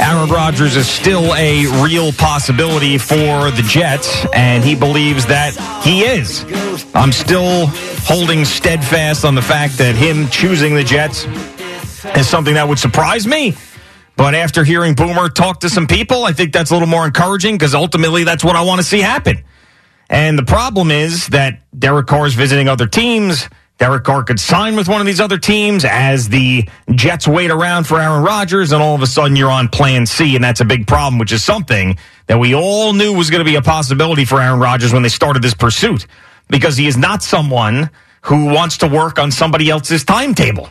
Aaron Rodgers is still a real possibility for the Jets, and he believes that he is. I'm still holding steadfast on the fact that him choosing the Jets is something that would surprise me. But after hearing Boomer talk to some people, I think that's a little more encouraging because ultimately that's what I want to see happen. And the problem is that Derek Carr is visiting other teams. Derek Carr could sign with one of these other teams as the Jets wait around for Aaron Rodgers, and all of a sudden you're on plan C, and that's a big problem, which is something that we all knew was going to be a possibility for Aaron Rodgers when they started this pursuit, because he is not someone who wants to work on somebody else's timetable.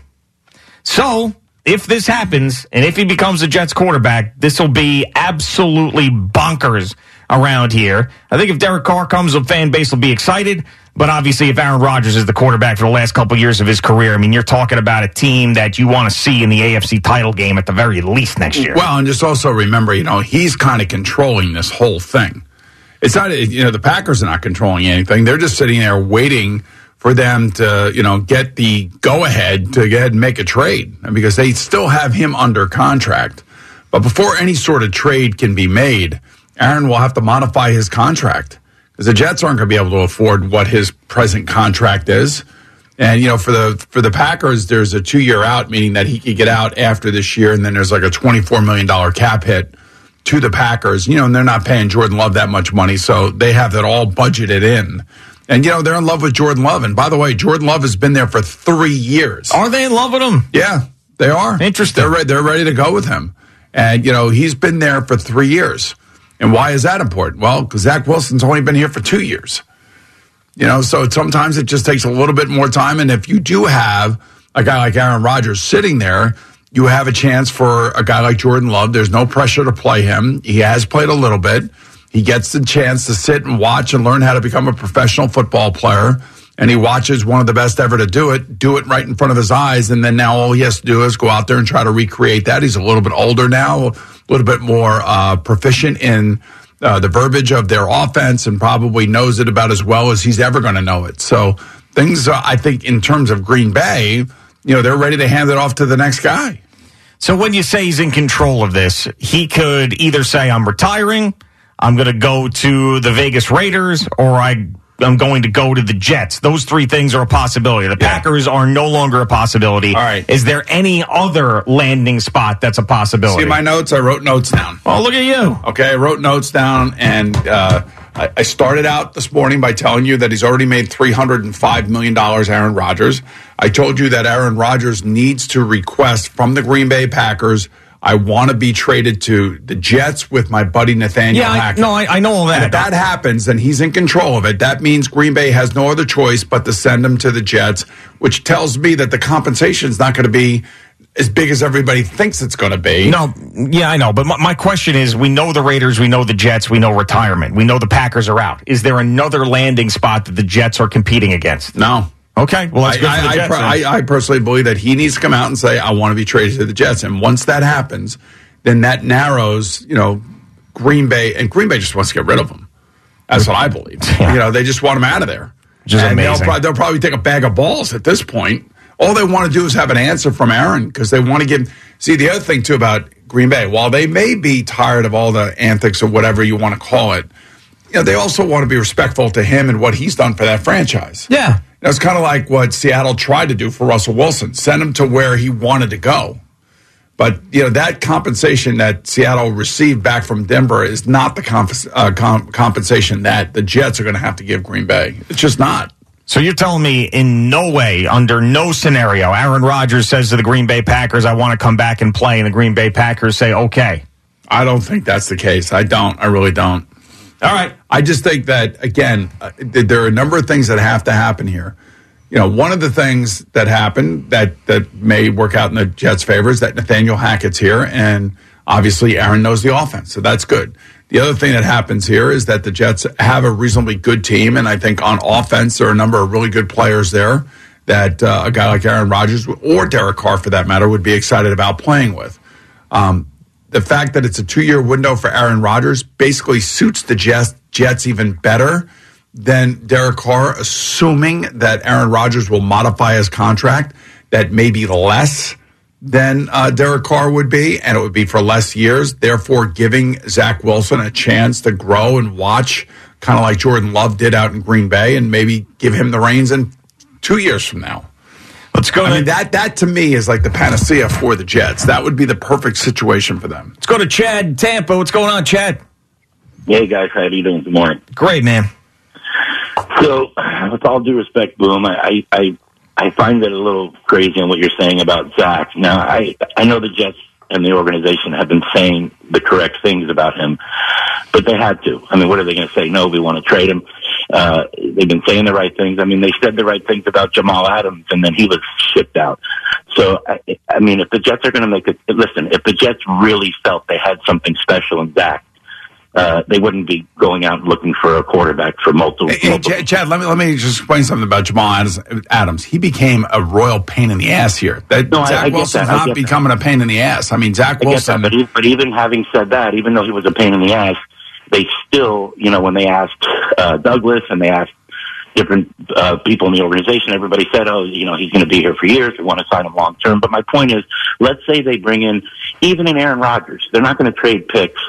So, if this happens, and if he becomes a Jets quarterback, this will be absolutely bonkers around here. I think if Derek Carr comes, the fan base will be excited. But obviously, if Aaron Rodgers is the quarterback for the last couple of years of his career, I mean, you're talking about a team that you want to see in the AFC title game at the very least next year. Well, and just also remember, you know, he's kind of controlling this whole thing. It's not, you know, the Packers are not controlling anything. They're just sitting there waiting for them to, you know, get the go ahead to go ahead and make a trade because they still have him under contract. But before any sort of trade can be made, Aaron will have to modify his contract because the Jets aren't going to be able to afford what his present contract is. And you know, for the for the Packers, there's a two year out, meaning that he could get out after this year, and then there's like a twenty four million dollar cap hit to the Packers. You know, and they're not paying Jordan Love that much money, so they have that all budgeted in. And you know, they're in love with Jordan Love. And by the way, Jordan Love has been there for three years. Are they in love with him? Yeah, they are. Interesting. They're re- they're ready to go with him. And you know, he's been there for three years. And why is that important? Well, because Zach Wilson's only been here for two years. You know, so sometimes it just takes a little bit more time. And if you do have a guy like Aaron Rodgers sitting there, you have a chance for a guy like Jordan Love. There's no pressure to play him. He has played a little bit. He gets the chance to sit and watch and learn how to become a professional football player. And he watches one of the best ever to do it, do it right in front of his eyes. And then now all he has to do is go out there and try to recreate that. He's a little bit older now, a little bit more uh, proficient in uh, the verbiage of their offense and probably knows it about as well as he's ever going to know it. So things, uh, I think, in terms of Green Bay, you know, they're ready to hand it off to the next guy. So when you say he's in control of this, he could either say, I'm retiring, I'm going to go to the Vegas Raiders, or I I'm going to go to the Jets. Those three things are a possibility. The Yeah. Packers are no longer a possibility. All right. Is there any other landing spot that's a possibility? See my notes? I wrote notes down. oh, look at you. Okay, I wrote notes down, and uh, I, I started out this morning by telling you that he's already made three hundred and five million dollars. Aaron Rodgers. I told you that Aaron Rodgers needs to request from the Green Bay Packers. I want to be traded to the Jets with my buddy Nathaniel Yeah, I, Hackett. no, I, I know all And that. if that happens, then he's in control of it. That means Green Bay has no other choice but to send him to the Jets, which tells me that the compensation is not going to be as big as everybody thinks it's going to be. No, yeah, I know. But my, my question is we know the Raiders, we know the Jets, we know retirement, we know the Packers are out. Is there another landing spot that the Jets are competing against? No. Okay, well, that's I, good for the I, I, Jets. then. I, I personally believe that he needs to come out and say, I want to be traded to the Jets. And once that happens, then that narrows, you know, Green Bay. And Green Bay just wants to get rid of him. That's what I believe. Yeah. You know, they just want him out of there. Which is and they'll amazing. probably, they'll probably take a bag of balls at this point. All they want to do is have an answer from Aaron because they want to give. See, the other thing, too, about Green Bay, while they may be tired of all the antics or whatever you want to call it, you know, they also want to be respectful to him and what he's done for that franchise. yeah. It's kind of like what Seattle tried to do for Russell Wilson, send him to where he wanted to go. But you know that compensation that Seattle received back from Denver is not the comp- uh, com- compensation that the Jets are going to have to give Green Bay. It's just not. So you're telling me in no way, under no scenario, Aaron Rodgers says to the Green Bay Packers, I want to come back and play, and the Green Bay Packers say, okay. I don't think that's the case. I don't. I really don't. All right. I just think that, again, uh, there are a number of things that have to happen here. You know, one of the things that happened that, that may work out in the Jets' favor is that Nathaniel Hackett's here, and obviously Aaron knows the offense, so that's good. The other thing that happens here is that the Jets have a reasonably good team, and I think on offense there are a number of really good players there that uh, a guy like Aaron Rodgers or Derek Carr, for that matter, would be excited about playing with. Um, the fact that it's a two-year window for Aaron Rodgers basically suits the Jets, Jets even better than Derek Carr, assuming that Aaron Rodgers will modify his contract that may be less than uh, Derek Carr would be, and it would be for less years, therefore giving Zach Wilson a chance to grow and watch, kind of like Jordan Love did out in Green Bay, and maybe give him the reins in two years from now. Let's go. I to, mean, that that to me is like the panacea for the Jets. That would be the perfect situation for them. let's go to Chad Tampa. What's going on, Chad? Hey guys, how are you doing? Good morning. Great, man. So, with all due respect, Boom, I, I I find it a little crazy on what you're saying about Zach. Now, I I know the Jets and the organization have been saying the correct things about him, but they had to. I mean, what are they going to say? No, we want to trade him. Uh, they've been saying the right things. I mean, they said the right things about Jamal Adams, and then he was shipped out. So, I, I mean, if the Jets are going to make it, listen, if the Jets really felt they had something special in Zach, uh, they wouldn't be going out looking for a quarterback for multiple. Hey, multiple Chad, Chad, let me let me just explain something about Jamal Adams. Adams. He became a royal pain in the ass here. That No, I- Zach I get Wilson's that. Not get that. becoming a pain in the ass. I mean, Zach I Wilson. that, but, e- but even having said that, even though he was a pain in the ass, they still, you know, when they asked uh, Douglas and they asked different uh, people in the organization, everybody said, "Oh, you know, he's going to be here for years. We want to sign him long term." But my point is, let's say they bring in even in Aaron Rodgers, they're not going to trade picks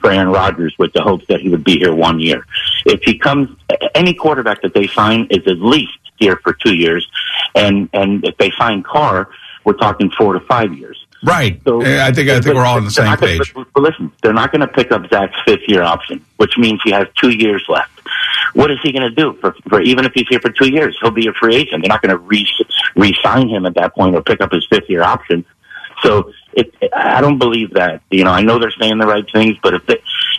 for Aaron Rodgers with the hopes that he would be here one year. If he comes, any quarterback that they sign is at least here for two years, and and if they sign Carr, we're talking four to five years. right. So- I think I think we're all on the same gonna- page. But, but listen, they're not going to pick up Zach's fifth year option, which means he has two years left. What is he going to do for, for even if he's here for two years? He'll be a free agent. They're not going to re re-sign him at that point or pick up his fifth year option. So it, I don't believe that. You know, I know they're saying the right things, but if they,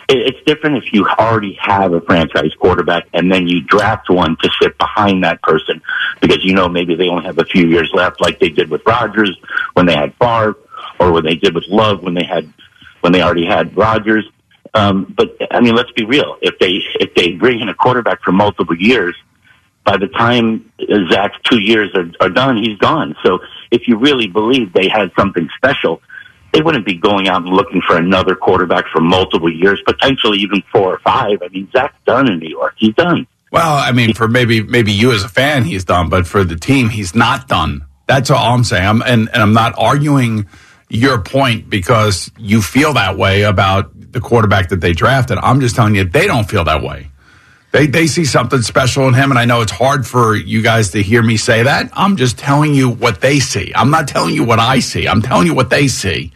it, it's different if you already have a franchise quarterback and then you draft one to sit behind that person because you know maybe they only have a few years left, like they did with Rodgers when they had Favre, or when they did with Love when they had when they already had Rodgers. Um, but I mean, let's be real. If they if they bring in a quarterback for multiple years, by the time Zach's two years are, are done, he's gone. So if you really believe they had something special, they wouldn't be going out and looking for another quarterback for multiple years, potentially even four or five. I mean, Zach's done in New York. He's done. Well, I mean, for maybe maybe you as a fan, he's done, but for the team, he's not done. That's all I'm saying. I'm, and, and I'm not arguing your point because you feel that way about the quarterback that they drafted. I'm just telling you they don't feel that way. They they see something special in him, and I know it's hard for you guys to hear me say that. I'm just telling you what they see. I'm not telling you what I see. I'm telling you what they see,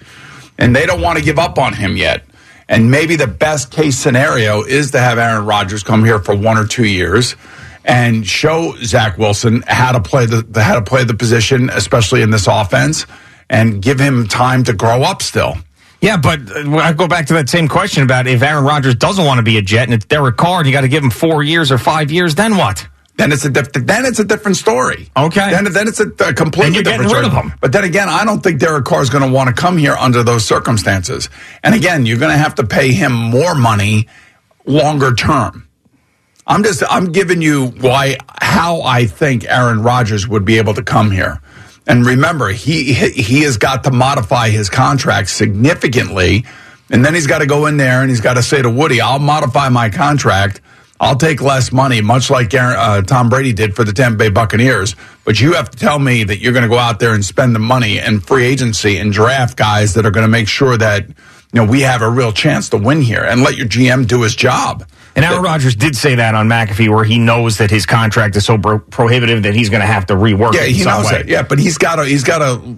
and they don't want to give up on him yet. And maybe the best case scenario is to have Aaron Rodgers come here for one or two years and show Zach Wilson how to play the, how to play the position, especially in this offense, and give him time to grow up still. Yeah, but uh, I go back to that same question about if Aaron Rodgers doesn't want to be a Jet and it's Derek Carr and you got to give him four years or five years, then what? then it's a diff- then it's a different story. Okay. Then then it's a, a completely different rid story. But then again, I don't think Derek Carr is going to want to come here under those circumstances. And again, you're going to have to pay him more money longer term. I'm just I'm giving you why how I think Aaron Rodgers would be able to come here. And remember, he he has got to modify his contract significantly, and then he's got to go in there and he's got to say to Woody, "I'll modify my contract. I'll take less money, much like uh, Tom Brady did for the Tampa Bay Buccaneers. But you have to tell me that you're going to go out there and spend the money and free agency and draft guys that are going to make sure that you know we have a real chance to win here, and let your GM do his job." And Aaron Rodgers did say that on McAfee, where he knows that his contract is so pro- prohibitive that he's going to have to rework Yeah, he knows way. that. Yeah, but he's got to. He's got to.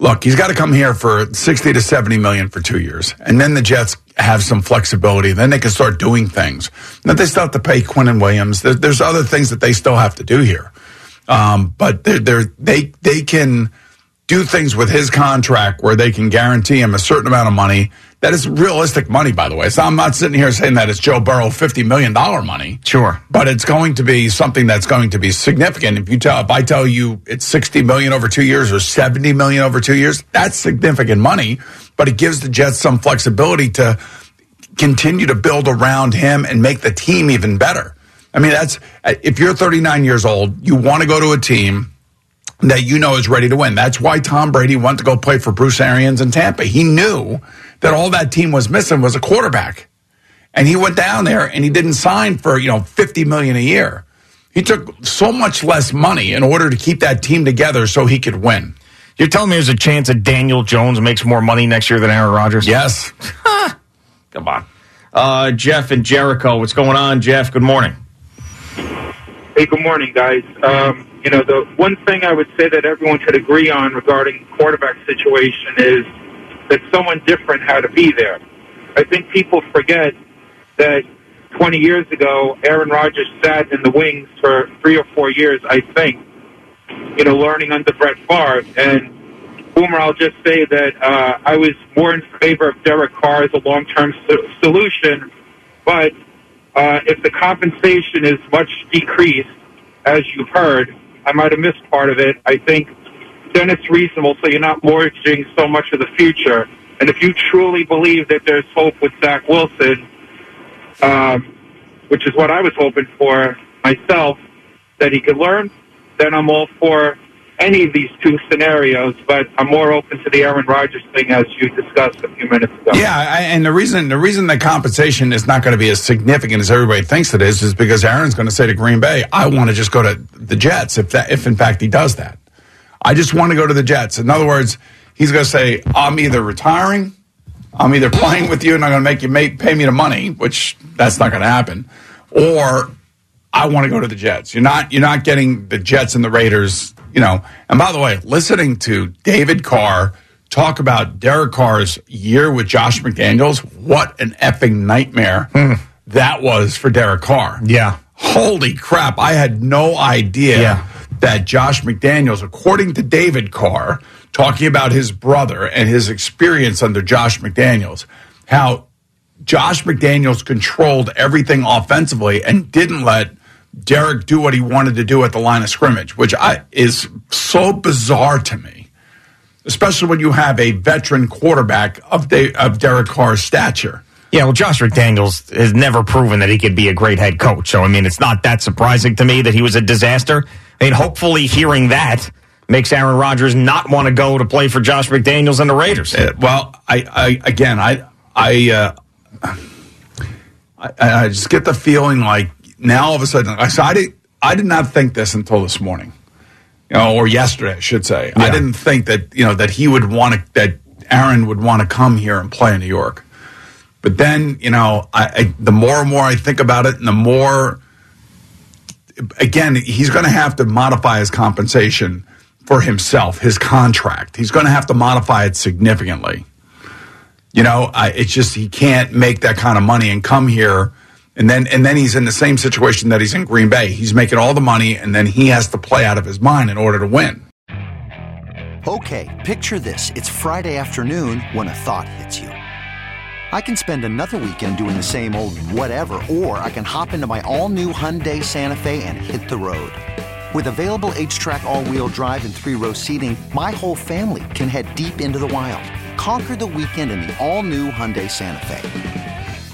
Look, he's got to come here for sixty to seventy million for two years, and then the Jets have some flexibility. Then they can start doing things. Now they still have to pay Quinnen Williams. There, there's other things that they still have to do here. Um, but they're, they're, they they can do things with his contract where they can guarantee him a certain amount of money. That is realistic money, by the way. So I'm not sitting here saying that it's Joe Burrow $50 million money. Sure. But it's going to be something that's going to be significant. If you tell, if I tell you it's 60 million over two years or 70 million over two years, that's significant money, but it gives the Jets some flexibility to continue to build around him and make the team even better. I mean, that's, if you're 39 years old, you want to go to a team that you know is ready to win. That's why Tom Brady went to go play for Bruce Arians in Tampa. He knew that all that team was missing was a quarterback. And he went down there and he didn't sign for, you know, 50 million a year. He took so much less money in order to keep that team together so he could win. You're telling me there's a chance that Daniel Jones makes more money next year than Aaron Rodgers? Yes. Come on. Uh, Jeff and Jericho, what's going on, Jeff? Good morning. Hey, good morning, guys. Um, you know, the one thing I would say that everyone could agree on regarding the quarterback situation is that someone different had to be there. I think people forget that 20 years ago, Aaron Rodgers sat in the wings for three or four years, I think, you know, learning under Brett Favre. And Boomer, I'll just say that uh, I was more in favor of Derek Carr as a long-term so- solution, but uh, if the compensation is much decreased, as you've heard, I might have missed part of it. I think then it's reasonable, so you're not mortgaging so much of the future. And if you truly believe that there's hope with Zach Wilson, um, which is what I was hoping for myself, that he could learn, then I'm all for any of these two scenarios, but I'm more open to the Aaron Rodgers thing as you discussed a few minutes ago. Yeah, I, and the reason the reason the compensation is not going to be as significant as everybody thinks it is is because Aaron's going to say to Green Bay, "I want to just go to the Jets if that if in fact he does that. I just want to go to the Jets." In other words, he's going to say, "I'm either retiring, I'm either playing with you and I'm going to make you make, pay me the money, which that's not going to happen, or I want to go to the Jets." You're not you're not getting the Jets and the Raiders you know, and by the way, listening to David Carr talk about Derek Carr's year with Josh McDaniels, what an effing nightmare hmm. that was for Derek Carr. Yeah. Holy crap. I had no idea Yeah. that Josh McDaniels, according to David Carr, talking about his brother and his experience under Josh McDaniels, how Josh McDaniels controlled everything offensively and didn't let Derek do what he wanted to do at the line of scrimmage, which I, is so bizarre to me, especially when you have a veteran quarterback of, De, of Derek Carr's stature. Yeah, well, Josh McDaniels has never proven that he could be a great head coach. So, I mean, it's not that surprising to me that he was a disaster. I mean, hopefully hearing that makes Aaron Rodgers not want to go to play for Josh McDaniels and the Raiders. Uh, well, I, I again, I, I, uh, I, I just get the feeling like now all of a sudden, I, so I did, I did not think this until this morning, you know, or yesterday, I should say. I didn't think that you know that he would want to, that Aaron would want to come here and play in New York. But then, you know, I, I the more and more I think about it, and the more, again, he's going to have to modify his compensation for himself, his contract. He's going to have to modify it significantly. You know, I, it's just he can't make that kind of money and come here, and then and then he's in the same situation that he's in Green Bay. He's making all the money, and then he has to play out of his mind in order to win. Okay, picture this. It's Friday afternoon when a thought hits you. I can spend another weekend doing the same old whatever, or I can hop into my all new Hyundai Santa Fe and hit the road. With available HTRAC, all wheel drive, and three row seating, my whole family can head deep into the wild. Conquer the weekend in the all new Hyundai Santa Fe.